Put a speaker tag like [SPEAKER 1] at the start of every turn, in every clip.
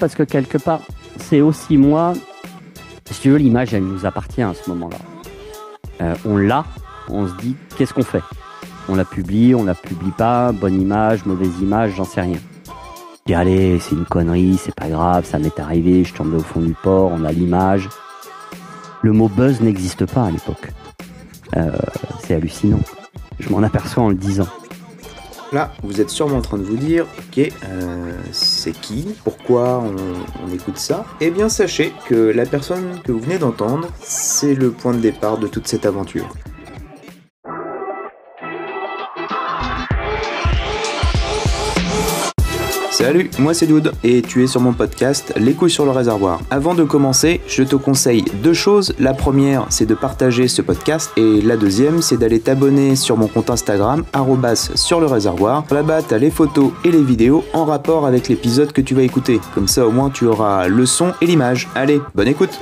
[SPEAKER 1] parce que quelque part, c'est aussi moi. Si tu veux, l'image, elle nous appartient à ce moment-là. Euh, on l'a, on se dit, qu'est-ce qu'on fait? On la publie, on la publie pas, bonne image, mauvaise image, j'en sais rien. Dis allez, c'est une connerie, c'est pas grave, ça m'est arrivé, je tombais au fond du port, on a l'image. Le mot buzz n'existe pas à l'époque. Euh, c'est hallucinant. Je m'en aperçois en le disant.
[SPEAKER 2] Là, vous êtes sûrement en train de vous dire, ok, euh, c'est qui? Pourquoi on, écoute ça? Eh bien, sachez que la personne que vous venez d'entendre, c'est le point de départ de toute cette aventure. Salut, moi c'est Doud et tu es sur mon podcast Les couilles sur le réservoir. Avant de commencer, je te conseille deux choses. La première, c'est de partager ce podcast et la deuxième, c'est d'aller t'abonner sur mon compte Instagram sur le réservoir. Là-bas, t'as les photos et les vidéos en rapport avec l'épisode que tu vas écouter. Comme ça, au moins, tu auras le son et l'image. Allez, bonne écoute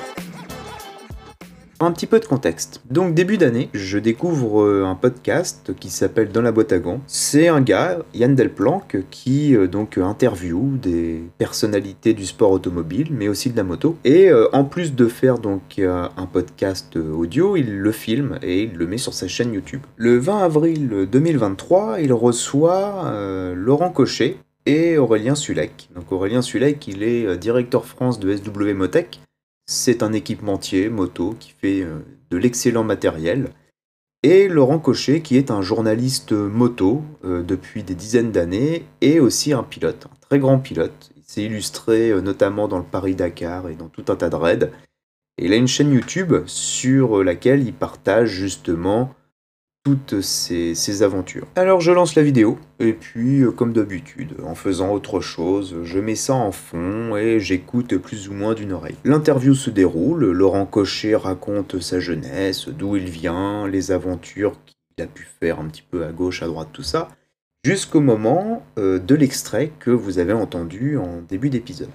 [SPEAKER 2] un petit peu de contexte. Donc début d'année, je découvre euh, un podcast qui s'appelle Dans la boîte à gants. C'est un gars, Yann Delplanque, qui euh, interview des personnalités du sport automobile, mais aussi de la moto. Et euh, en plus de faire donc un podcast audio, il le filme et il le met sur sa chaîne YouTube. Le 20 avril 2023, il reçoit Laurent Cochet, et Aurélien Sulek. Donc Aurélien Sulek, il est directeur France de SW Motec c'est un équipementier moto qui fait euh, de l'excellent matériel. Et Laurent Cochet, qui est un journaliste moto euh, depuis des dizaines d'années, et aussi un pilote, un très grand pilote. Il s'est illustré euh, notamment dans le Paris-Dakar et dans tout un tas de raids. Il a une chaîne YouTube sur laquelle il partage justement ces, aventures. Alors je lance la vidéo, et puis euh, comme d'habitude, en faisant autre chose, je mets ça en fond et j'écoute plus ou moins d'une oreille. L'interview se déroule, Laurent Cochet raconte sa jeunesse, d'où il vient, les aventures qu'il a pu faire un petit peu à gauche, à droite, tout ça, jusqu'au moment euh, de l'extrait que vous avez entendu en début d'épisode.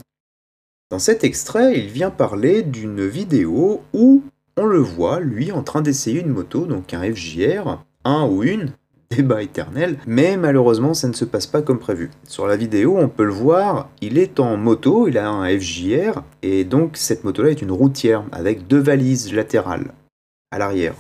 [SPEAKER 2] Dans cet extrait, il vient parler d'une vidéo où on le voit, lui, en train d'essayer une moto, donc un FJR, un ou une, débat éternel, mais malheureusement ça ne se passe pas comme prévu. Sur la vidéo, on peut le voir, il est en moto, il a un FJR, et donc cette moto-là est une routière avec deux valises latérales à l'arrière.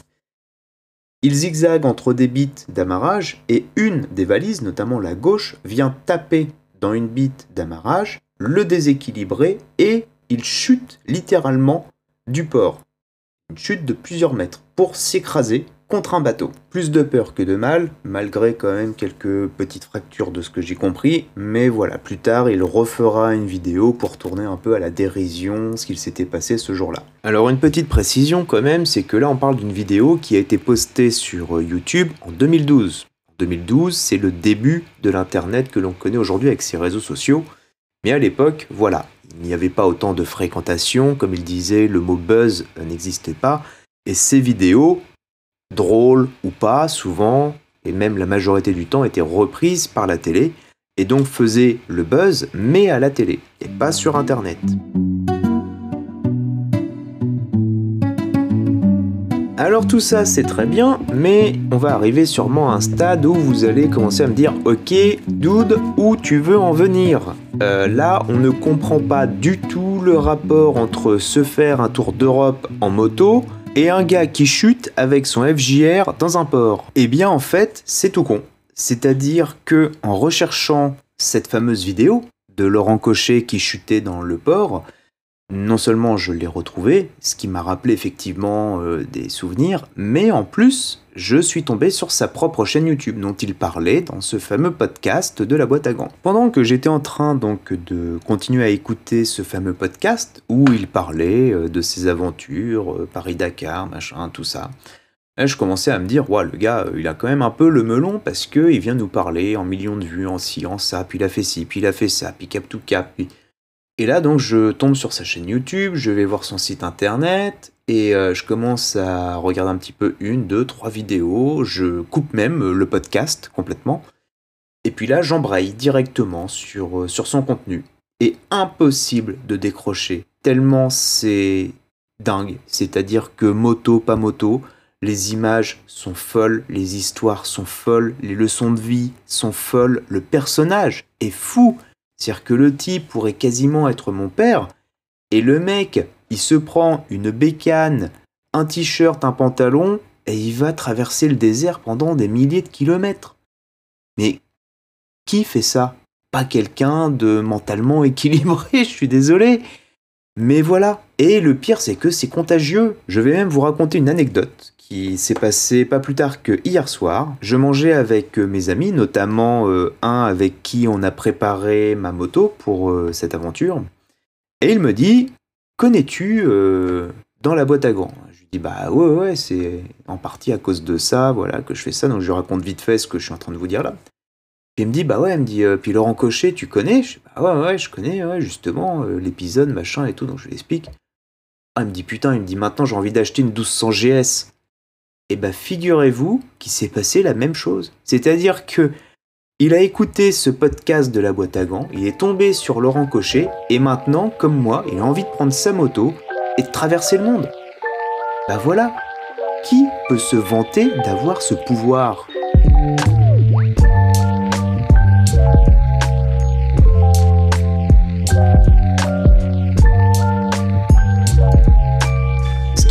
[SPEAKER 2] Il zigzague entre des bites d'amarrage et une des valises, notamment la gauche, vient taper dans une bite d'amarrage, le déséquilibrer et il chute littéralement du port chute de plusieurs mètres pour s'écraser contre un bateau. Plus de peur que de mal, malgré quand même quelques petites fractures de ce que j'ai compris, mais voilà, plus tard il refera une vidéo pour tourner un peu à la dérision ce qu'il s'était passé ce jour-là. Alors une petite précision quand même, c'est que là on parle d'une vidéo qui a été postée sur euh, YouTube en 2012. En 2012, c'est le début de l'Internet que l'on connaît aujourd'hui avec ses réseaux sociaux, mais à l'époque, voilà, il n'y avait pas autant de fréquentation, comme il disait, le mot buzz n'existait pas, et ces vidéos, drôles ou pas, souvent, et même la majorité du temps, étaient reprises par la télé, et donc faisaient le buzz, mais à la télé, et pas sur Internet. Alors tout ça c'est très bien, mais on va arriver sûrement à un stade où vous allez commencer à me dire Ok, dude, où tu veux en venir? Euh, Là, on ne comprend pas du tout le rapport entre se faire un tour d'Europe en moto et un gars qui chute avec son FJR dans un port. Eh bien en fait, c'est tout con. C'est-à-dire que en recherchant cette fameuse vidéo de Laurent Cochet qui chutait dans le port, non seulement je l'ai retrouvé, ce qui m'a rappelé effectivement euh, des souvenirs, mais en plus, je suis tombé sur sa propre chaîne YouTube dont il parlait dans ce fameux podcast de la boîte à gants. Pendant que j'étais en train donc de continuer à écouter ce fameux podcast où il parlait euh, de ses aventures, euh, Paris-Dakar, machin, tout ça, je commençais à me dire, ouais, le gars, il a quand même un peu le melon parce qu'il vient nous parler en millions de vues, en ci, en ça, puis il a fait ci, puis il a fait ça, puis cap tout cap, puis et là, donc, je tombe sur sa chaîne YouTube, je vais voir son site internet, et euh, je commence à regarder un petit peu une, deux, trois vidéos, je coupe même le podcast complètement, et puis là, j'embraye directement sur, euh, sur son contenu. Et impossible de décrocher, tellement c'est dingue. C'est-à-dire que moto, pas moto, les images sont folles, les histoires sont folles, les leçons de vie sont folles, le personnage est fou. C'est-à-dire que le type pourrait quasiment être mon père, et le mec, il se prend une bécane, un t-shirt, un pantalon, et il va traverser le désert pendant des milliers de kilomètres. Mais qui fait ça? Pas quelqu'un de mentalement équilibré, je suis désolé. Mais voilà. Et le pire, c'est que c'est contagieux. Je vais même vous raconter une anecdote qui s'est passée pas plus tard que hier soir. Je mangeais avec euh, mes amis, notamment euh, un avec qui on a préparé ma moto pour euh, cette aventure. Et il me dit Connais-tu dans la boîte à gants? Je lui dis Bah ouais, ouais, c'est en partie à cause de ça, voilà, que je fais ça. Donc je raconte vite fait ce que je suis en train de vous dire là. Puis il me dit, bah ouais, il me dit, euh, puis Laurent Cochet, tu connais? Je dis, bah ouais, ouais, je connais, justement, euh, l'épisode, machin et tout, donc je lui explique. Ah, il me dit, putain, il me dit, maintenant j'ai envie d'acheter une 1200 GS. Et bah figurez-vous qu'il s'est passé la même chose. C'est-à-dire que il a écouté ce podcast de la boîte à gants, il est tombé sur Laurent Cochet, et maintenant, comme moi, il a envie de prendre sa moto et de traverser le monde. Bah voilà, qui peut se vanter d'avoir ce pouvoir?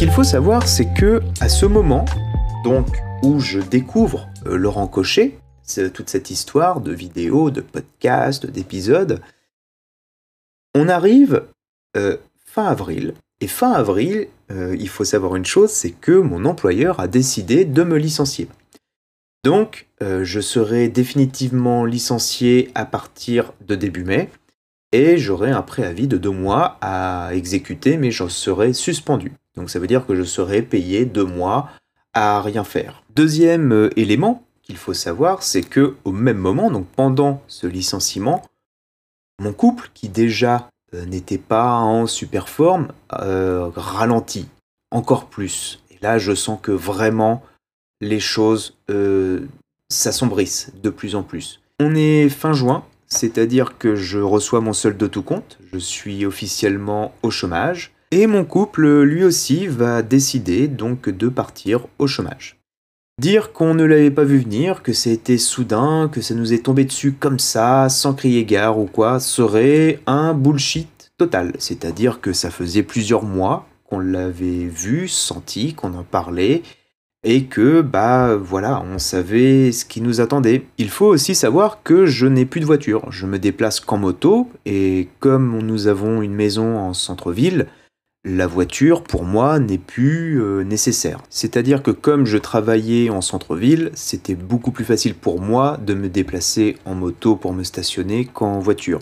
[SPEAKER 2] Qu'il faut savoir, c'est que à ce moment, donc où je découvre euh, Laurent Cochet, toute cette histoire de vidéos, de podcasts, d'épisodes, on arrive euh, fin avril. Et fin avril, euh, il faut savoir une chose, c'est que mon employeur a décidé de me licencier. Donc, je serai définitivement licencié à partir de début mai et j'aurai un préavis de deux mois à exécuter, mais je serai suspendu. Donc ça veut dire que je serai payé deux mois à rien faire. Deuxième euh, élément faut savoir, c'est que au même moment, donc pendant ce licenciement, mon couple, qui déjà euh, n'était pas en super forme, euh, ralentit encore plus. Et là, je sens que vraiment les choses s'assombrissent de plus en plus. On est fin juin, c'est-à-dire que je reçois mon solde de tout compte, je suis officiellement au chômage. Et mon couple, lui aussi, va décider donc de partir au chômage. Dire qu'on ne l'avait pas vu venir, que c'était soudain, que ça nous est tombé dessus comme ça, sans crier gare ou quoi, serait un bullshit total. C'est-à-dire que ça faisait plusieurs mois qu'on l'avait vu, senti, qu'on en parlait, et que, bah voilà, on savait ce qui nous attendait. Il faut aussi savoir que je n'ai plus de voiture, je me déplace qu'en moto, et comme nous avons une maison en centre-ville, la voiture, pour moi, n'est plus euh, nécessaire. C'est-à-dire que comme je travaillais en centre-ville, c'était beaucoup plus facile pour moi de me déplacer en moto pour me stationner qu'en voiture.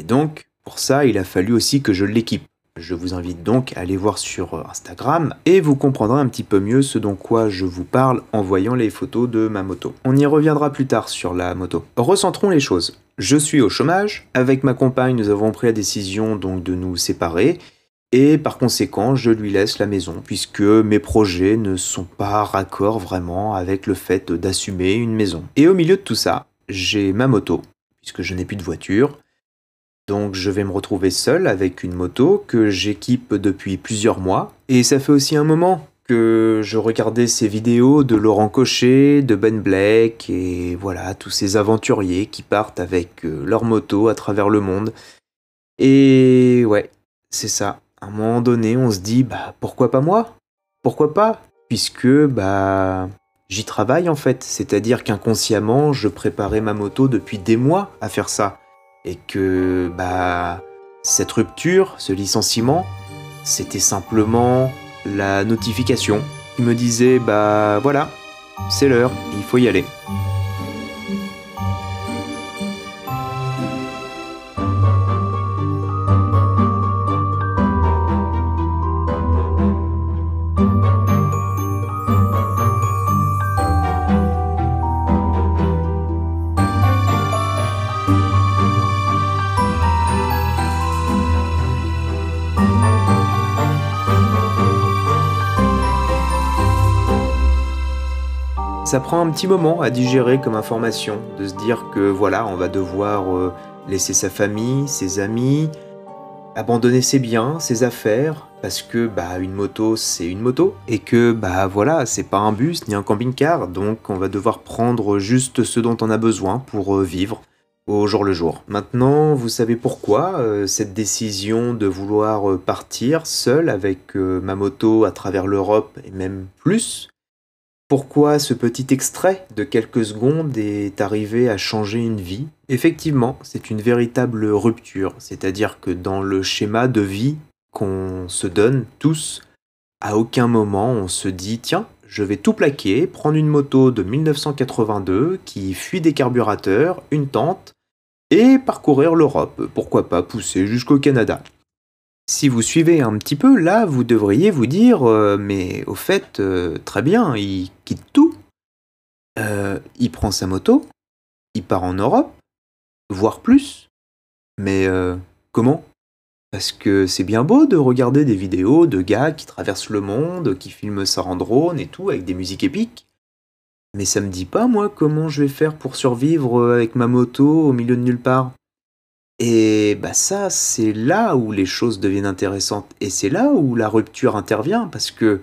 [SPEAKER 2] Et donc, pour ça, il a fallu aussi que je l'équipe. Je vous invite donc à aller voir sur euh, Instagram et vous comprendrez un petit peu mieux ce dont quoi je vous parle en voyant les photos de ma moto. On y reviendra plus tard sur la moto. Recentrons les choses. Je suis au chômage. Avec ma compagne, nous avons pris la décision donc de nous séparer et par conséquent, je lui laisse la maison, puisque mes projets ne sont pas raccords vraiment avec le fait d'assumer une maison. Et au milieu de tout ça, j'ai ma moto, puisque je n'ai plus de voiture. Donc je vais me retrouver seul avec une moto que j'équipe depuis plusieurs mois. Et ça fait aussi un moment que je regardais ces vidéos de Laurent Cochet, de Ben Black, et voilà, tous ces aventuriers qui partent avec euh, leur moto à travers le monde. Et ouais, c'est ça à un moment donné, on se dit, bah pourquoi pas moi? Pourquoi pas? Puisque bah j'y travaille en fait. C'est-à-dire qu'inconsciemment, je préparais ma moto depuis des mois à faire ça. Et que bah cette rupture, ce licenciement, c'était simplement la notification qui me disait bah voilà, c'est l'heure, il faut y aller. Ça prend un petit moment à digérer comme information, de se dire que voilà, on va devoir euh, laisser sa famille, ses amis, abandonner ses biens, ses affaires, parce que bah une moto c'est une moto et que bah voilà c'est pas un bus ni un camping-car donc on va devoir prendre juste ce dont on a besoin pour euh, vivre au jour le jour. Maintenant, vous savez pourquoi euh, cette décision de vouloir partir seul avec ma moto à travers l'Europe et même plus? Pourquoi ce petit extrait de quelques secondes est arrivé à changer une vie? Effectivement, c'est une véritable rupture, c'est-à-dire que dans le schéma de vie qu'on se donne tous, à aucun moment on se dit tiens, je vais tout plaquer, prendre une moto de 1982 qui fuit des carburateurs, une tente, et parcourir l'Europe, pourquoi pas pousser jusqu'au Canada? Si vous suivez un petit peu, là, vous devriez vous dire, euh, mais au fait, euh, très bien, il quitte tout. Euh, il prend sa moto, il part en Europe, voire plus. Mais comment? Parce que c'est bien beau de regarder des vidéos de gars qui traversent le monde, qui filment ça en drone et tout, avec des musiques épiques. Mais ça me dit pas, moi, comment je vais faire pour survivre avec ma moto au milieu de nulle part? Et bah ça, c'est là où les choses deviennent intéressantes. Et c'est là où la rupture intervient, parce que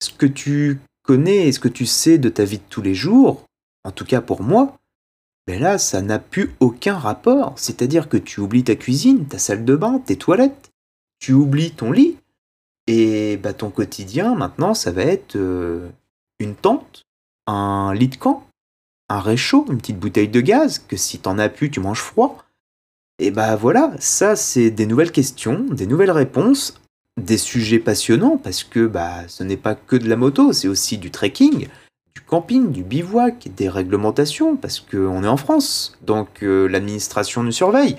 [SPEAKER 2] ce que tu connais et ce que tu sais de ta vie de tous les jours, en tout cas pour moi, ben là, ça n'a plus aucun rapport. C'est-à-dire que tu oublies ta cuisine, ta salle de bain, tes toilettes, tu oublies ton lit, et bah ton quotidien, maintenant, ça va être euh, une tente, un lit de camp, un réchaud, une petite bouteille de gaz, que si t'en as plus, tu manges froid. Et bah voilà, ça c'est des nouvelles questions, des nouvelles réponses, des sujets passionnants, parce que bah ce n'est pas que de la moto, c'est aussi du trekking, du camping, du bivouac, des réglementations, parce qu'on est en France, donc euh, l'administration nous surveille.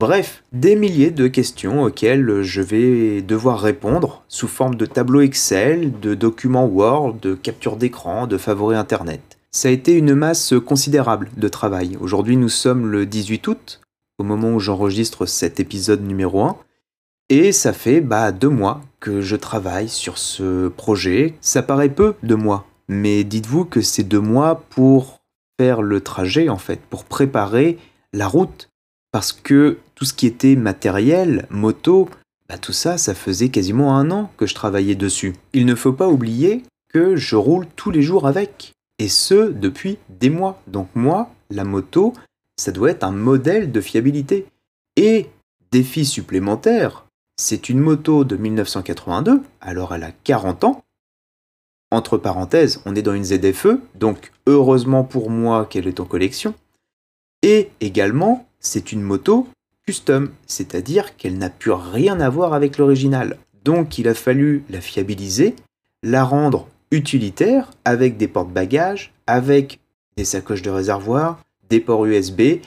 [SPEAKER 2] Bref, des milliers de questions auxquelles je vais devoir répondre sous forme de tableau Excel, de documents Word, de capture d'écran, de favoris Internet. Ça a été une masse considérable de travail. Aujourd'hui nous sommes le 18 août, au moment où j'enregistre cet épisode numéro 1, et ça fait bah, deux mois que je travaille sur ce projet. Ça paraît peu de mois, mais dites-vous que c'est deux mois pour faire le trajet en fait, pour préparer la route parce que tout ce qui était matériel, moto, bah tout ça, ça faisait quasiment un an que je travaillais dessus. Il ne faut pas oublier que je roule tous les jours avec, et ce depuis des mois. Donc moi, la moto, ça doit être un modèle de fiabilité. Et défi supplémentaire, c'est une moto de 1982, alors elle a 40 ans. Entre parenthèses, on est dans une ZFE, donc heureusement pour moi qu'elle est en collection. Et également, c'est une moto custom, c'est-à-dire qu'elle n'a plus rien à voir avec l'original. Donc il a fallu la fiabiliser, la rendre utilitaire avec des porte-bagages, avec des sacoches de réservoir, des ports USB,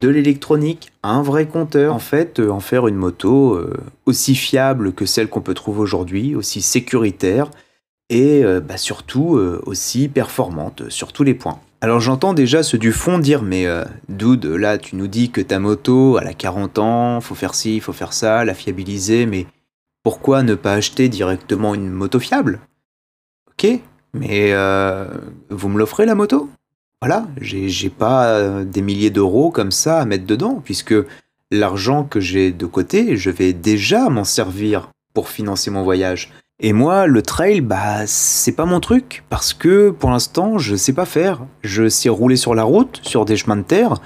[SPEAKER 2] de l'électronique, un vrai compteur. En fait, euh, en faire une moto euh, aussi fiable que celle qu'on peut trouver aujourd'hui, aussi sécuritaire et euh, bah, surtout aussi performante sur tous les points. Alors j'entends déjà ceux du fond dire mais euh, Dude, là tu nous dis que ta moto elle a 40 ans, faut faire ci, faut faire ça, la fiabiliser, mais pourquoi ne pas acheter directement une moto fiable? Ok, mais vous me l'offrez la moto? Voilà, j'ai pas euh, des milliers d'euros comme ça à mettre dedans, puisque l'argent que j'ai de côté, je vais déjà m'en servir pour financer mon voyage. Et moi, le trail, bah, c'est pas mon truc, parce que pour l'instant, je sais pas faire. Je sais rouler sur la route, sur des chemins de terre,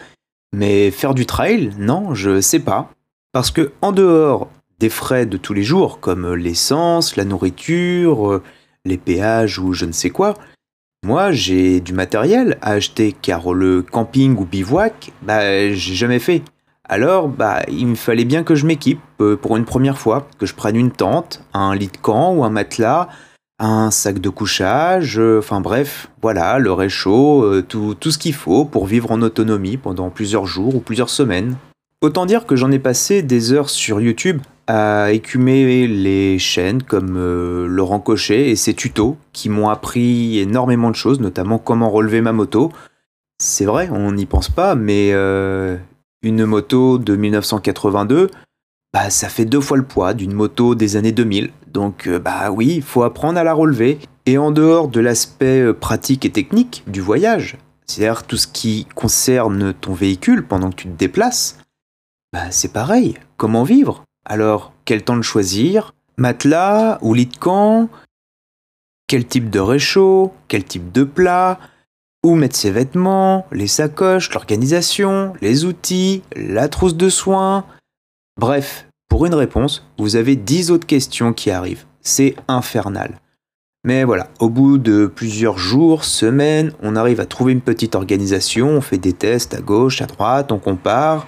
[SPEAKER 2] mais faire du trail, non, je sais pas. Parce que en dehors des frais de tous les jours, comme l'essence, la nourriture, les péages ou je ne sais quoi, moi j'ai du matériel à acheter car le camping ou bivouac, bah j'ai jamais fait. Alors, bah, il me fallait bien que je m'équipe euh, pour une première fois, que je prenne une tente, un lit de camp ou un matelas, un sac de couchage, euh, enfin bref, voilà, le réchaud, euh, tout, tout ce qu'il faut pour vivre en autonomie pendant plusieurs jours ou plusieurs semaines. Autant dire que j'en ai passé des heures sur YouTube à écumer les chaînes comme Laurent Cochet et ses tutos qui m'ont appris énormément de choses, notamment comment relever ma moto. C'est vrai, on n'y pense pas, mais une moto de 1982, bah, ça fait deux fois le poids d'une moto des années 2000. Donc, euh, bah oui, il faut apprendre à la relever. Et en dehors de l'aspect euh, pratique et technique du voyage, c'est-à-dire tout ce qui concerne ton véhicule pendant que tu te déplaces, bah c'est pareil. Comment vivre? Alors, quel temps de choisir? Matelas ou lit de camp? Quel type de réchaud? Quel type de plat? Où mettre ses vêtements, les sacoches, l'organisation, les outils, la trousse de soins? Bref, pour une réponse, vous avez 10 autres questions qui arrivent. C'est infernal. Mais voilà, au bout de plusieurs jours, semaines, on arrive à trouver une petite organisation, on fait des tests à gauche, à droite, on compare,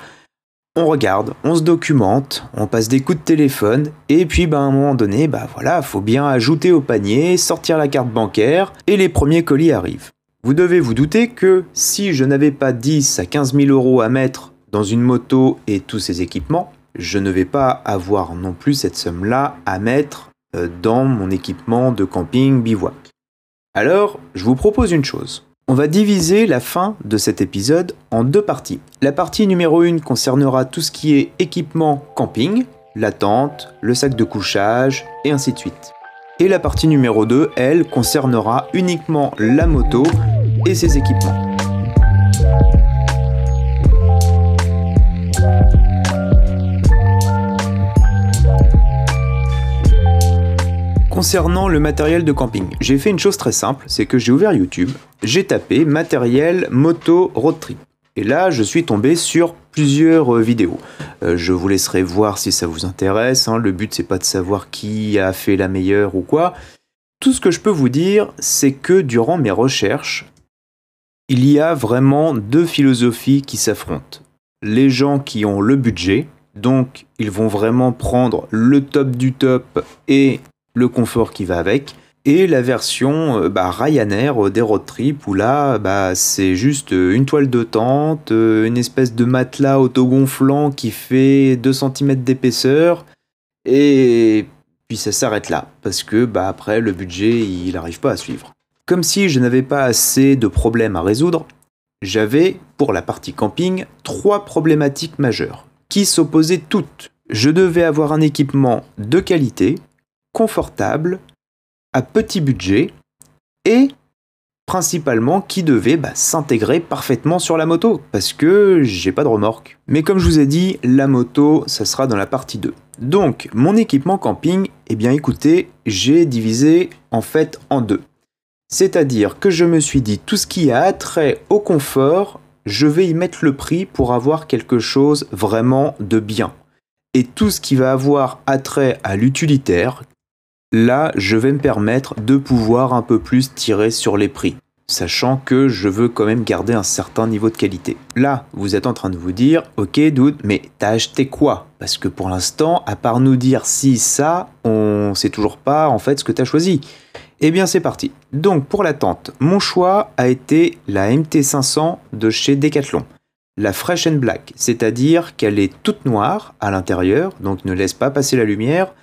[SPEAKER 2] on regarde, on se documente, on passe des coups de téléphone, et puis bah, à un moment donné, bah voilà, faut bien ajouter au panier, sortir la carte bancaire, et les premiers colis arrivent. Vous devez vous douter que si je n'avais pas 10 à 15 000 euros à mettre dans une moto et tous ses équipements, je ne vais pas avoir non plus cette somme-là à mettre euh, dans mon équipement de camping bivouac. Alors, je vous propose une chose. On va diviser la fin de cet épisode en deux parties. La partie numéro 1 concernera tout ce qui est équipement camping, la tente, le sac de couchage, et ainsi de suite. Et la partie numéro 2, elle, concernera uniquement la moto et ses équipements. Concernant le matériel de camping, j'ai fait une chose très simple, c'est que j'ai ouvert YouTube, j'ai tapé matériel moto road trip. Et là, je suis tombé sur plusieurs euh, vidéos. Euh, je vous laisserai voir si ça vous intéresse. Hein. Le but, c'est pas de savoir qui a fait la meilleure ou quoi. Tout ce que je peux vous dire, c'est que durant mes recherches, il y a vraiment deux philosophies qui s'affrontent. Les gens qui ont le budget, donc ils vont vraiment prendre le top du top et le confort qui va avec, et la version euh, bah, Ryanair euh, des road trips où là bah, c'est juste euh, une toile de tente, une espèce de matelas autogonflant qui fait 2 cm d'épaisseur et puis ça s'arrête là parce que bah, après le budget il n'arrive pas à suivre. Comme si je n'avais pas assez de problèmes à résoudre, j'avais pour la partie camping trois problématiques majeures qui s'opposaient toutes. Je devais avoir un équipement de qualité, confortable, à petit budget et principalement qui devait bah, s'intégrer parfaitement sur la moto parce que j'ai pas de remorque. Mais comme je vous ai dit, la moto, ça sera dans la partie 2. Donc, mon équipement camping, eh bien écoutez, j'ai divisé en fait en deux. C'est-à-dire que je me suis dit tout ce qui a attrait au confort, je vais y mettre le prix pour avoir quelque chose vraiment de bien. Et tout ce qui va avoir attrait à l'utilitaire, Là, je vais me permettre de pouvoir un peu plus tirer sur les prix, sachant que je veux quand même garder un certain niveau de qualité. Là, vous êtes en train de vous dire, ok dude, mais t'as acheté quoi? Parce que pour l'instant, à part nous dire si ça, on sait toujours pas en fait ce que t'as choisi. Eh bien c'est parti. Donc pour la tente, mon choix a été la MT500 de chez Decathlon. La Fresh and Black, c'est-à-dire qu'elle est toute noire à l'intérieur, donc ne laisse pas passer la lumière,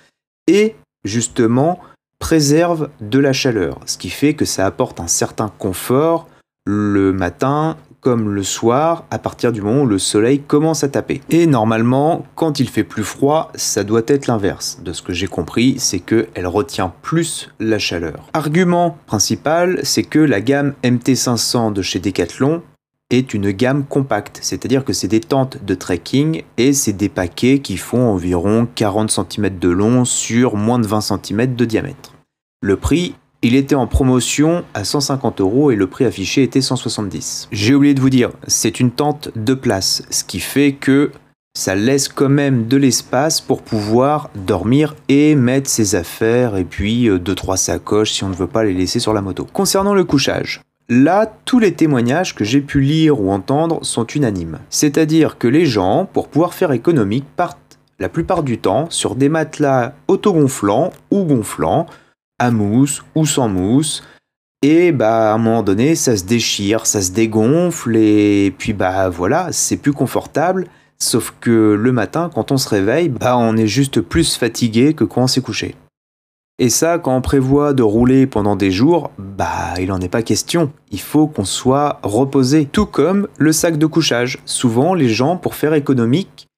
[SPEAKER 2] et justement, préserve de la chaleur, ce qui fait que ça apporte un certain confort le matin comme le soir à partir du moment où le soleil commence à taper. Et normalement, quand il fait plus froid, ça doit être l'inverse. De ce que j'ai compris, c'est qu'elle retient plus la chaleur. Argument principal, c'est que la gamme MT500 de chez Decathlon est une gamme compacte, c'est-à-dire que c'est des tentes de trekking et c'est des paquets qui font environ 40 cm de long sur moins de 20 cm de diamètre. Le prix, il était en promotion à 150 euros et le prix affiché était 170. J'ai oublié de vous dire, c'est une tente de place, ce qui fait que ça laisse quand même de l'espace pour pouvoir dormir et mettre ses affaires et puis 2-3 euh, sacoches si on ne veut pas les laisser sur la moto. Concernant le couchage, Là, tous les témoignages que j'ai pu lire ou entendre sont unanimes. C'est-à-dire que les gens, pour pouvoir faire économique, partent la plupart du temps sur des matelas autogonflants ou gonflants, à mousse ou sans mousse, et bah à un moment donné, ça se déchire, ça se dégonfle, et puis bah voilà, c'est plus confortable. Sauf que le matin, quand on se réveille, bah on est juste plus fatigué que quand on s'est couché. Et ça, quand on prévoit de rouler pendant des jours, bah il n'en est pas question. Il faut qu'on soit reposé. Tout comme le sac de couchage. Souvent, les gens, pour faire économique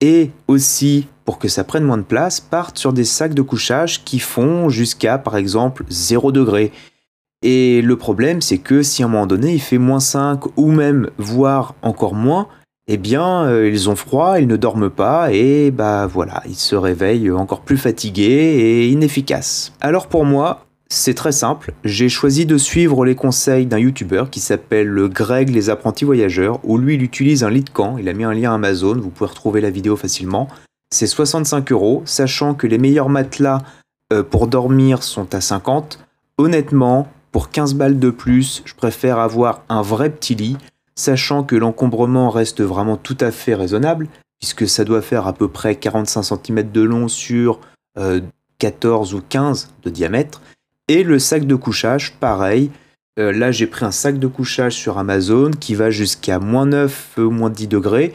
[SPEAKER 2] et aussi pour que ça prenne moins de place, partent sur des sacs de couchage qui font jusqu'à, par exemple, 0 degré. Et le problème, c'est que si à un moment donné il fait moins 5 ou même voire encore moins, eh bien, euh, ils ont froid, ils ne dorment pas, et bah voilà, ils se réveillent encore plus fatigués et inefficaces. Alors pour moi, c'est très simple. J'ai choisi de suivre les conseils d'un youtubeur qui s'appelle Greg les apprentis voyageurs, où lui il utilise un lit de camp. Il a mis un lien Amazon, vous pouvez retrouver la vidéo facilement. C'est 65 euros, sachant que les meilleurs matelas euh, pour dormir sont à 50. Honnêtement, pour 15 balles de plus, je préfère avoir un vrai petit lit, sachant que l'encombrement reste vraiment tout à fait raisonnable, puisque ça doit faire à peu près 45 cm de long sur 14 euh, ou 15 de diamètre. Et le sac de couchage, pareil. Euh, là, j'ai pris un sac de couchage sur Amazon qui va jusqu'à moins 9 ou moins 10 degrés,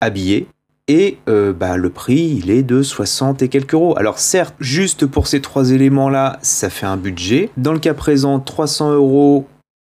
[SPEAKER 2] habillé. Et euh, bah, le prix, il est de 60 et quelques euros. Alors certes, juste pour ces trois éléments-là, ça fait un budget. Dans le cas présent, 300 euros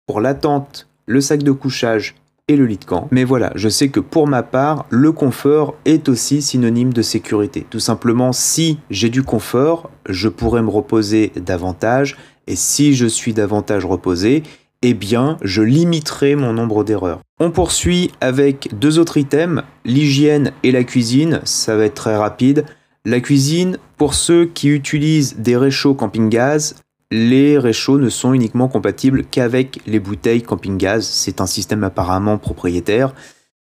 [SPEAKER 2] pour l'attente, le sac de couchage et le lit de camp. Mais voilà, je sais que pour ma part, le confort est aussi synonyme de sécurité. Tout simplement, si j'ai du confort, je pourrais me reposer davantage. Et si je suis davantage reposé, eh bien, je limiterai mon nombre d'erreurs. On poursuit avec deux autres items, l'hygiène et la cuisine, ça va être très rapide. La cuisine, pour ceux qui utilisent des réchauds camping-gaz, les réchauds ne sont uniquement compatibles qu'avec les bouteilles camping-gaz. C'est un système apparemment propriétaire.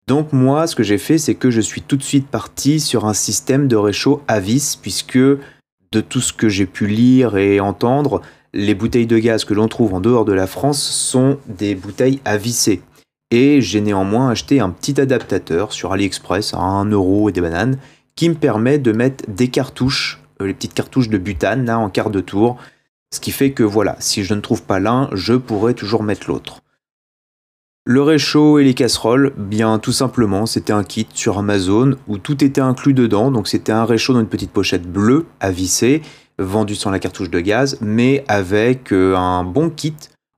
[SPEAKER 2] Donc moi, ce que j'ai fait, c'est que je suis tout de suite parti sur un système de réchaud à vis, puisque de tout ce que j'ai pu lire et entendre, les bouteilles de gaz que l'on trouve en dehors de la France sont des bouteilles à visser. Et j'ai néanmoins acheté un petit adaptateur sur AliExpress à 1 euro et des bananes qui me permet de mettre des cartouches, euh, les petites cartouches de butane là en quart de tour. Ce qui fait que voilà, si je ne trouve pas l'un, je pourrais toujours mettre l'autre. Le réchaud et les casseroles, bien tout simplement, c'était un kit sur Amazon où tout était inclus dedans. Donc c'était un réchaud dans une petite pochette bleue à visser vendu sans la cartouche de gaz, mais avec euh, un bon kit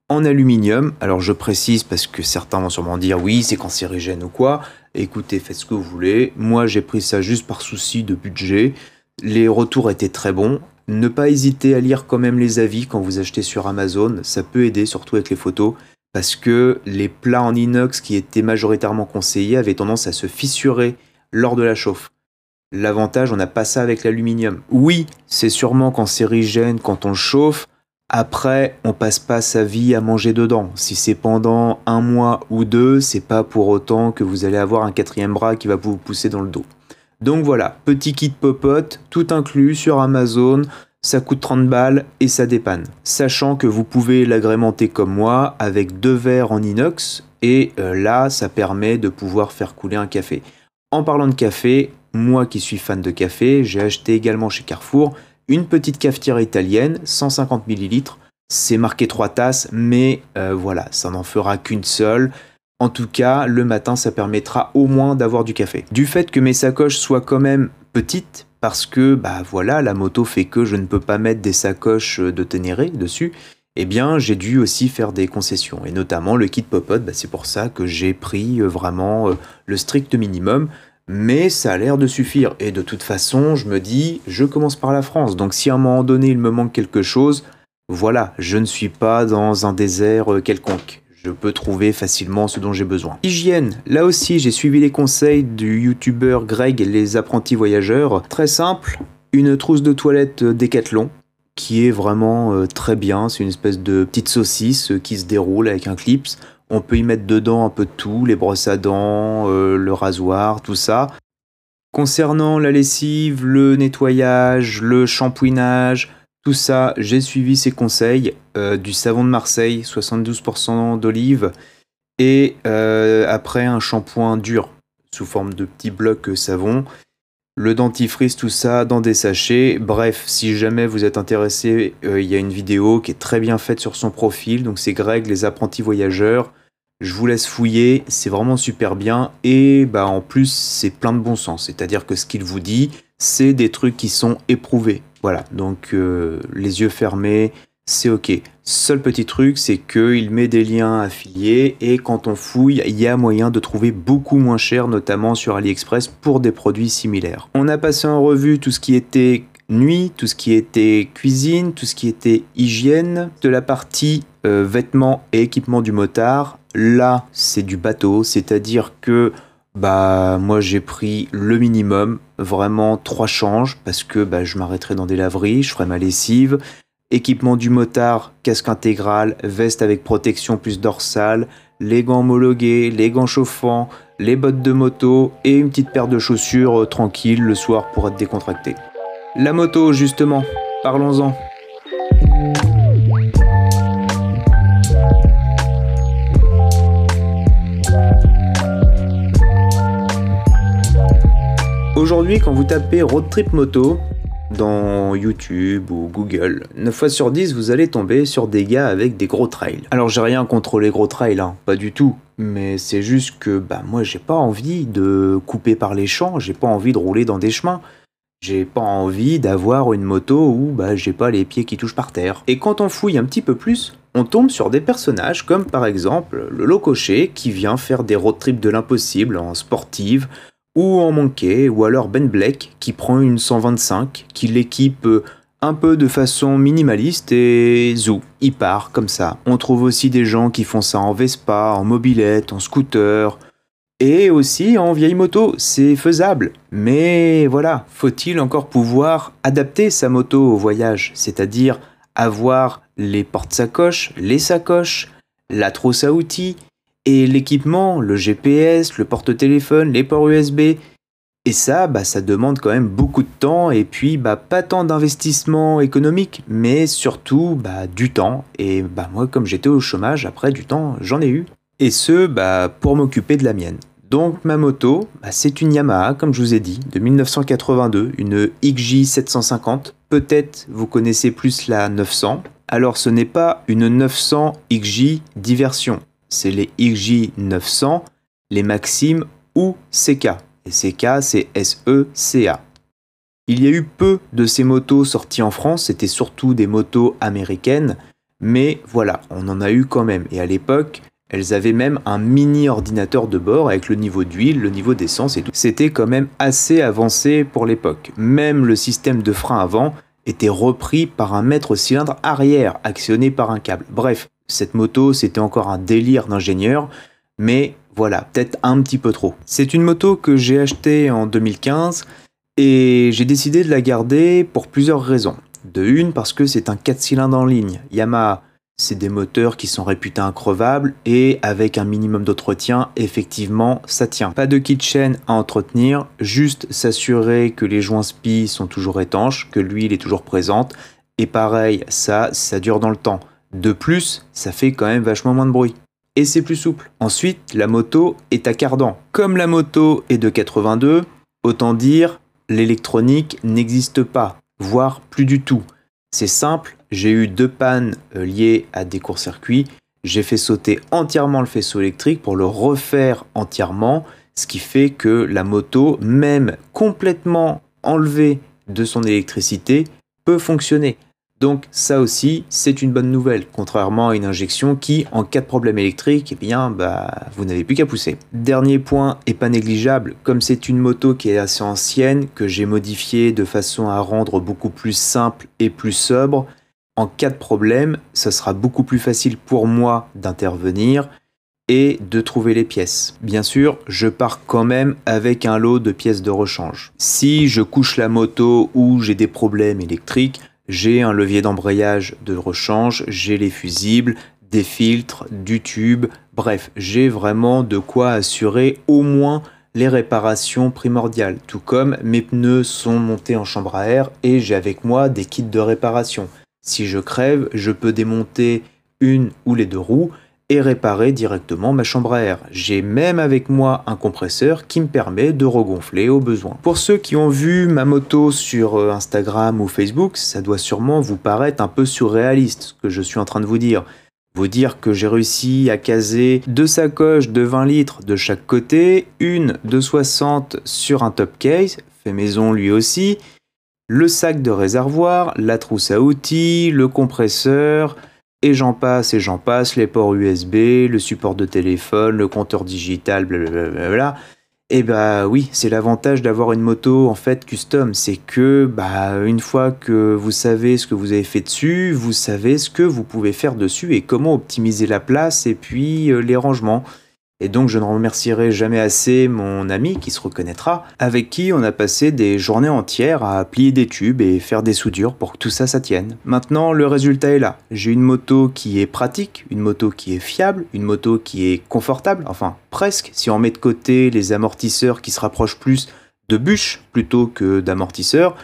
[SPEAKER 2] en aluminium. Alors je précise parce que certains vont sûrement dire oui, c'est cancérigène ou quoi. Écoutez, faites ce que vous voulez. Moi, j'ai pris ça juste par souci de budget. Les retours étaient très bons. Ne pas hésiter à lire quand même les avis quand vous achetez sur Amazon, ça peut aider surtout avec les photos parce que les plats en inox qui étaient majoritairement conseillés avaient tendance à se fissurer lors de la chauffe. L'avantage, on n'a pas ça avec l'aluminium. Oui, c'est sûrement cancérigène quand on chauffe. Après, on passe pas sa vie à manger dedans. Si c'est pendant un mois ou deux, c'est pas pour autant que vous allez avoir un quatrième bras qui va vous pousser dans le dos. Donc voilà, petit kit popote, tout inclus sur Amazon. Ça coûte 30 balles et ça dépanne. Sachant que vous pouvez l'agrémenter comme moi avec deux verres en inox et euh, là, ça permet de pouvoir faire couler un café. En parlant de café, moi qui suis fan de café, j'ai acheté également chez Carrefour une petite cafetière italienne, 150 ml. C'est marqué 3 tasses, mais euh, voilà, ça n'en fera qu'une seule. En tout cas, le matin, ça permettra au moins d'avoir du café. Du fait que mes sacoches soient quand même petites, parce que bah voilà, la moto fait que je ne peux pas mettre des sacoches de Ténéré dessus, eh bien j'ai dû aussi faire des concessions. Et notamment le kit Popot, bah, c'est pour ça que j'ai pris euh, vraiment euh, le strict minimum mais ça a l'air de suffire. Et de toute façon, je me dis, je commence par la France, donc si à un moment donné il me manque quelque chose, voilà, je ne suis pas dans un désert euh, quelconque. Je peux trouver facilement ce dont j'ai besoin. Hygiène, là aussi j'ai suivi les conseils du youtubeur Greg les apprentis voyageurs. Très simple, une trousse de toilette Decathlon qui est vraiment euh, très bien. C'est une espèce de petite saucisse qui se déroule avec un clips. On peut y mettre dedans un peu de tout, les brosses à dents, euh, le rasoir, tout ça. Concernant la lessive, le nettoyage, le shampouinage, ça, j'ai suivi ces conseils. Euh, du savon de Marseille, 72% d'olive, et euh, après un shampoing dur sous forme de petits blocs savon. Le dentifrice, tout ça dans des sachets. Bref, si jamais vous êtes intéressé, il y a une vidéo qui est très bien faite sur son profil. Donc c'est Greg, les apprentis voyageurs. Je vous laisse fouiller, c'est vraiment super bien et bah en plus c'est plein de bon sens, c'est-à-dire que ce qu'il vous dit, c'est des trucs qui sont éprouvés. Voilà, donc euh, les yeux fermés, c'est ok. Seul petit truc, c'est qu'il met des liens affiliés et quand on fouille, il y a moyen de trouver beaucoup moins cher, notamment sur AliExpress pour des produits similaires. On a passé en revue tout ce qui était nuit, tout ce qui était cuisine, tout ce qui était hygiène, de la partie euh, vêtements et équipements du motard. Là, c'est du bateau, c'est-à-dire que bah moi j'ai pris le minimum, vraiment trois changes parce que bah, je m'arrêterai dans des laveries, je ferai ma lessive. équipement du motard, casque intégral, veste avec protection plus dorsale, les gants homologués, les gants chauffants, les bottes de moto et une petite paire de chaussures euh, tranquille le soir pour être décontracté. La moto justement, parlons-en. Aujourd'hui, quand vous tapez road trip moto dans YouTube ou Google, 9 fois sur 10, vous allez tomber sur des gars avec des gros trails. Alors, j'ai rien contre les gros trails, hein, pas du tout. Mais c'est juste que bah, moi, j'ai pas envie de couper par les champs, j'ai pas envie de rouler dans des chemins. J'ai pas envie d'avoir une moto où bah, j'ai pas les pieds qui touchent par terre. Et quand on fouille un petit peu plus, on tombe sur des personnages comme par exemple le Locoché qui vient faire des road trips de l'impossible en sportive ou en manqué, ou alors Ben Black qui prend une 125, qui l'équipe euh, un peu de façon minimaliste et zou, il part comme ça. On trouve aussi des gens qui font ça en Vespa, en mobilette, en scooter, et aussi en vieille moto, c'est faisable. Mais voilà, faut-il encore pouvoir adapter sa moto au voyage, c'est-à-dire avoir les portes-sacoches, les sacoches, la trousse à outils, et l'équipement, le GPS, le porte-téléphone, les ports USB. Et ça, bah, ça demande quand même beaucoup de temps et puis bah, pas tant d'investissement économique, mais surtout bah, du temps. Et bah, moi, comme j'étais au chômage, après du temps, j'en ai eu. Et ce, bah, pour m'occuper de la mienne. Donc ma moto, bah, c'est une Yamaha, comme je vous ai dit, de 1982, une XJ 750. Peut-être vous connaissez plus la 900. Alors ce n'est pas une 900 XJ diversion c'est les XJ900, les Maxim ou CK. Et CK, c'est S-E-C-A. Il y a eu peu de ces motos sorties en France, c'était surtout des motos américaines, mais voilà, on en a eu quand même. Et à l'époque, elles avaient même un mini ordinateur de bord avec le niveau d'huile, le niveau d'essence et tout. C'était quand même assez avancé pour l'époque. Même le système de frein avant était repris par un mètre cylindre arrière actionné par un câble. Bref, cette moto, c'était encore un délire d'ingénieur, mais voilà, peut-être un petit peu trop. C'est une moto que j'ai achetée en 2015 et j'ai décidé de la garder pour plusieurs raisons. De une, parce que c'est un 4 cylindres en ligne. Yamaha, c'est des moteurs qui sont réputés increvables et avec un minimum d'entretien, effectivement, ça tient. Pas de kit chain à entretenir, juste s'assurer que les joints SPI sont toujours étanches, que l'huile est toujours présente. Et pareil, ça, ça dure dans le temps. De plus, ça fait quand même vachement moins de bruit. Et c'est plus souple. Ensuite, la moto est à cardan. Comme la moto est de 82, autant dire l'électronique n'existe pas, voire plus du tout. C'est simple, j'ai eu deux pannes euh, liées à des courts-circuits. J'ai fait sauter entièrement le faisceau électrique pour le refaire entièrement, ce qui fait que la moto, même complètement enlevée de son électricité, peut fonctionner. Donc ça aussi, c'est une bonne nouvelle, contrairement à une injection qui, en cas de problème électrique, eh bien, bah, vous n'avez plus qu'à pousser. Dernier point, et pas négligeable, comme c'est une moto qui est assez ancienne, que j'ai modifiée de façon à rendre beaucoup plus simple et plus sobre, en cas de problème, ce sera beaucoup plus facile pour moi d'intervenir et de trouver les pièces. Bien sûr, je pars quand même avec un lot de pièces de rechange. Si je couche la moto ou j'ai des problèmes électriques, j'ai un levier d'embrayage de rechange, j'ai les fusibles, des filtres, du tube, bref, j'ai vraiment de quoi assurer au moins les réparations primordiales, tout comme mes pneus sont montés en chambre à air et j'ai avec moi des kits de réparation. Si je crève, je peux démonter une ou les deux roues et réparer directement ma chambre à air. J'ai même avec moi un compresseur qui me permet de regonfler au besoin. Pour ceux qui ont vu ma moto sur euh, Instagram ou Facebook, ça doit sûrement vous paraître un peu surréaliste ce que je suis en train de vous dire. Vous dire que j'ai réussi à caser deux sacoches de 20 litres de chaque côté, une de 60 sur un top case, fait maison lui aussi, le sac de réservoir, la trousse à outils, le compresseur, et j'en passe et j'en passe, les ports USB, le support de téléphone, le compteur digital, blablabla. Et bah oui, c'est l'avantage d'avoir une moto en fait custom, c'est que bah une fois que vous savez ce que vous avez fait dessus, vous savez ce que vous pouvez faire dessus et comment optimiser la place et puis euh, les rangements. Et donc je ne remercierai jamais assez mon ami qui se reconnaîtra, avec qui on a passé des journées entières à plier des tubes et faire des soudures pour que tout ça ça tienne. Maintenant le résultat est là. J'ai une moto qui est pratique, une moto qui est fiable, une moto qui est confortable, enfin presque, si on met de côté les amortisseurs qui se rapprochent plus de bûches plutôt que d'amortisseurs.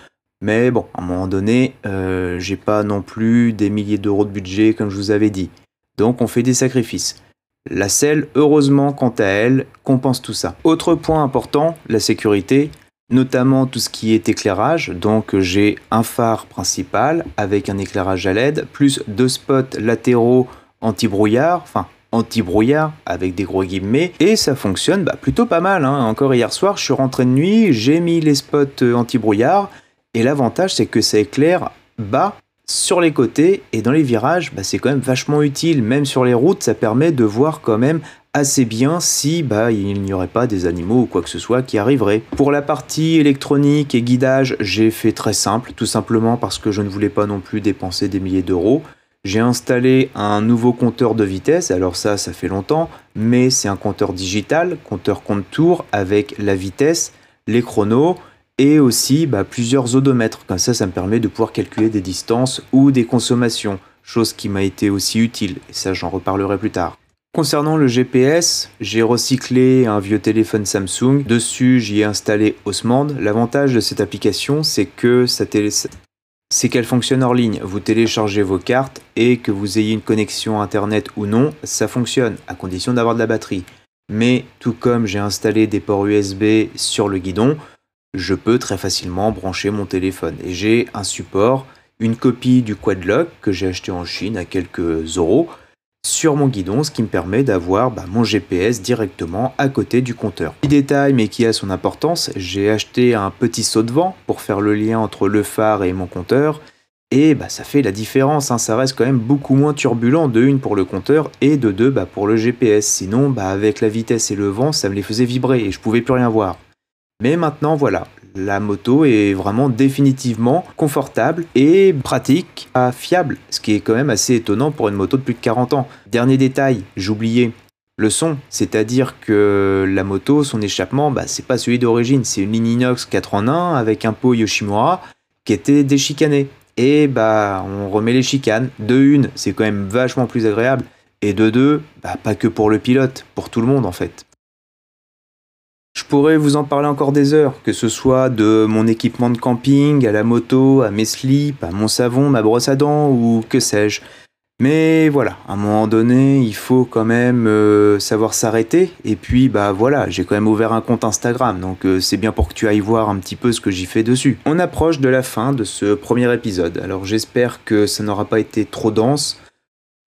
[SPEAKER 2] Mais bon, à un moment donné, euh, j'ai pas non plus des milliers d'euros de budget comme je vous avais dit. Donc on fait des sacrifices. La selle, heureusement, quant à elle, compense tout ça. Autre point important, la sécurité, notamment tout ce qui est éclairage. Donc j'ai un phare principal avec un éclairage à LED, plus deux spots latéraux anti-brouillard, enfin anti-brouillard avec des gros guillemets et ça fonctionne bah, plutôt pas mal. Hein. Encore hier soir, je suis rentré de nuit, j'ai mis les spots euh, anti-brouillard et l'avantage c'est que ça éclaire bas sur les côtés et dans les virages, bah, c'est quand même vachement utile. Même sur les routes, ça permet de voir quand même assez bien si bah, il n'y aurait pas des animaux ou quoi que ce soit qui arriveraient. Pour la partie électronique et guidage, j'ai fait très simple, tout simplement parce que je ne voulais pas non plus dépenser des milliers d'euros. J'ai installé un nouveau compteur de vitesse, alors ça, ça fait longtemps, mais c'est un compteur digital, compteur compte tour avec la vitesse, les chronos, et aussi bah, plusieurs odomètres. Comme ça, ça me permet de pouvoir calculer des distances ou des consommations, chose qui m'a été aussi utile, et ça j'en reparlerai plus tard. Concernant le GPS, j'ai recyclé un vieux téléphone Samsung. Dessus, j'y ai installé Osmand. L'avantage de cette application, c'est que c'est qu'elle fonctionne hors ligne. Vous téléchargez vos cartes et que vous ayez une connexion internet ou non, ça fonctionne, à condition d'avoir de la batterie. Mais tout comme j'ai installé des ports USB sur le guidon, je peux très facilement brancher mon téléphone. Et j'ai un support, une copie du Quadlock que j'ai acheté en Chine à quelques euros sur mon guidon, ce qui me permet d'avoir bah, mon GPS directement à côté du compteur. Petit détail mais qui a son importance, j'ai acheté un petit saut de vent pour faire le lien entre le phare et mon compteur. Et bah, ça fait la différence, hein. ça reste quand même beaucoup moins turbulent de une pour le compteur et de deux bah, pour le GPS. Sinon, avec la vitesse et le vent, ça me les faisait vibrer et je pouvais plus rien voir. Mais maintenant, voilà, la moto est vraiment définitivement confortable et pratique, fiable, ce qui est quand même assez étonnant pour une moto de plus de 40 ans. Dernier détail, j'oubliais, le son, c'est-à-dire que la moto, son échappement, bah, c'est pas celui d'origine, c'est une ligne inox 4 en 1 avec un pot Yoshimura qui était déchicané. Et bah on remet les chicanes. De une, c'est quand même vachement plus agréable. Et de deux, bah, pas que pour le pilote, pour tout le monde en fait. Je pourrais vous en parler encore des heures, que ce soit de mon équipement de camping, à la moto, à mes slips, à mon savon, ma brosse à dents ou que sais-je. Mais voilà, à un moment donné, il faut quand même euh, savoir s'arrêter. Et puis, bah voilà, j'ai quand même ouvert un compte Instagram, donc euh, c'est bien pour que tu ailles voir un petit peu ce que j'y fais dessus. On approche de la fin de ce premier épisode, alors j'espère que ça n'aura pas été trop dense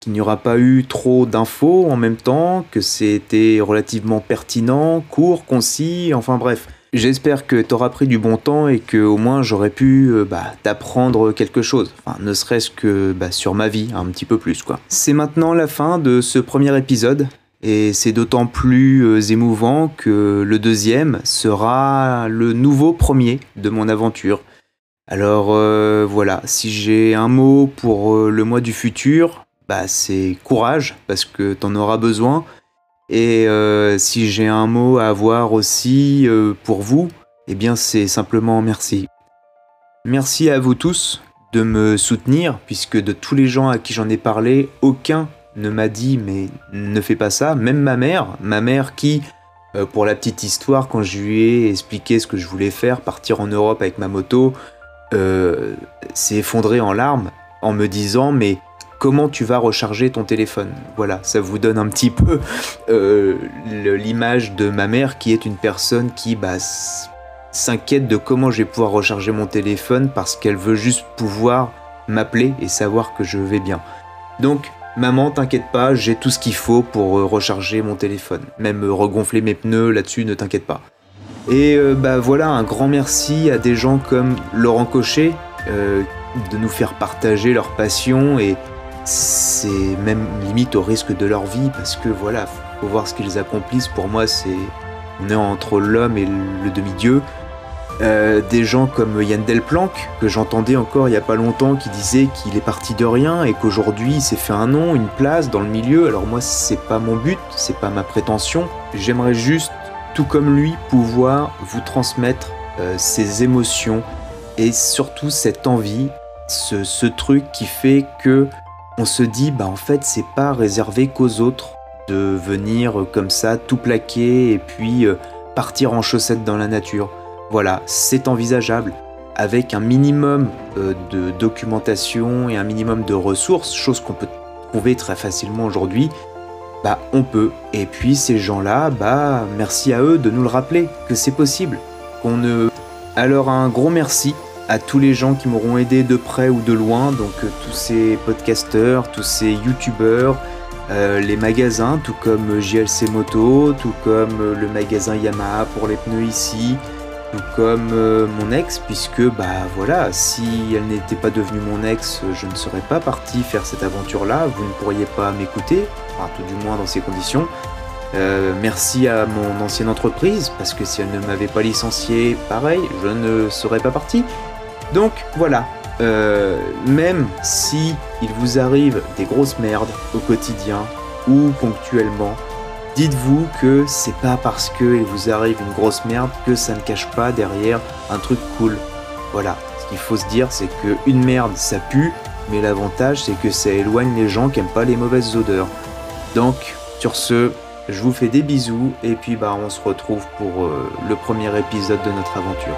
[SPEAKER 2] qu'il n'y aura pas eu trop d'infos en même temps, que c'était relativement pertinent, court, concis, enfin bref. J'espère que tu auras pris du bon temps et que au moins j'aurais pu euh, bah, t'apprendre quelque chose, enfin ne serait-ce que bah, sur ma vie un petit peu plus quoi. C'est maintenant la fin de ce premier épisode et c'est d'autant plus euh, émouvant que le deuxième sera le nouveau premier de mon aventure. Alors euh, voilà, si j'ai un mot pour le mois du futur, bah, c'est courage, parce que tu en auras besoin. Et euh, si j'ai un mot à avoir aussi euh, pour vous, eh bien c'est simplement merci. Merci à vous tous de me soutenir, puisque de tous les gens à qui j'en ai parlé, aucun ne m'a dit mais ne fais pas ça, même ma mère, ma mère qui, euh, pour la petite histoire, quand je lui ai expliqué ce que je voulais faire, partir en Europe avec ma moto, s'est effondrée en larmes en me disant mais comment tu vas recharger ton téléphone. Voilà, ça vous donne un petit peu euh, l'image de ma mère qui est une personne qui bah, s'inquiète de comment je vais pouvoir recharger mon téléphone parce qu'elle veut juste pouvoir m'appeler et savoir que je vais bien. Donc, maman, t'inquiète pas, j'ai tout ce qu'il faut pour euh, recharger mon téléphone. Même euh, regonfler mes pneus là-dessus, ne t'inquiète pas. Et bah voilà, un grand merci à des gens comme Laurent Cochet de nous faire partager leur passion et, c'est même limite au risque de leur vie parce que voilà, faut voir ce qu'ils accomplissent. Pour moi, c'est on est entre l'homme et le demi-dieu. Euh, des gens comme Yann Delplanque, que j'entendais encore il y a pas longtemps, qui disait qu'il est parti de rien et qu'aujourd'hui il s'est fait un nom, une place dans le milieu. Alors moi, c'est pas mon but, c'est pas ma prétention. J'aimerais juste, tout comme lui, pouvoir vous transmettre euh, ces émotions et surtout cette envie, ce, ce truc qui fait que on se dit, bah en fait, c'est pas réservé qu'aux autres de venir comme ça tout plaquer et puis euh, partir en chaussettes dans la nature. Voilà, c'est envisageable. Avec un minimum euh, de documentation et un minimum de ressources, chose qu'on peut trouver très facilement aujourd'hui, bah on peut. Et puis ces gens-là, bah merci à eux de nous le rappeler que c'est possible. Qu'on ne. Alors un gros merci à tous les gens qui m'auront aidé de près ou de loin, donc euh, tous ces podcasteurs, tous ces youtubeurs, euh, les magasins, tout comme JLC Moto, tout comme le magasin Yamaha pour les pneus ici, tout comme euh, mon ex, puisque bah voilà, si elle n'était pas devenue mon ex, je ne serais pas parti faire cette aventure-là, vous ne pourriez pas m'écouter, enfin tout du moins dans ces conditions. Euh, merci à mon ancienne entreprise, parce que si elle ne m'avait pas licencié, pareil, je ne serais pas parti. Donc voilà, euh, même si il vous arrive des grosses merdes au quotidien ou ponctuellement, Dites-vous que c'est pas parce qu'il vous arrive une grosse merde que ça ne cache pas derrière un truc cool. Voilà, ce qu'il faut se dire c'est que une merde ça pue, mais l'avantage c'est que ça éloigne les gens qui aiment pas les mauvaises odeurs. Donc, sur ce, je vous fais des bisous et puis bah on se retrouve pour euh, le premier épisode de notre aventure.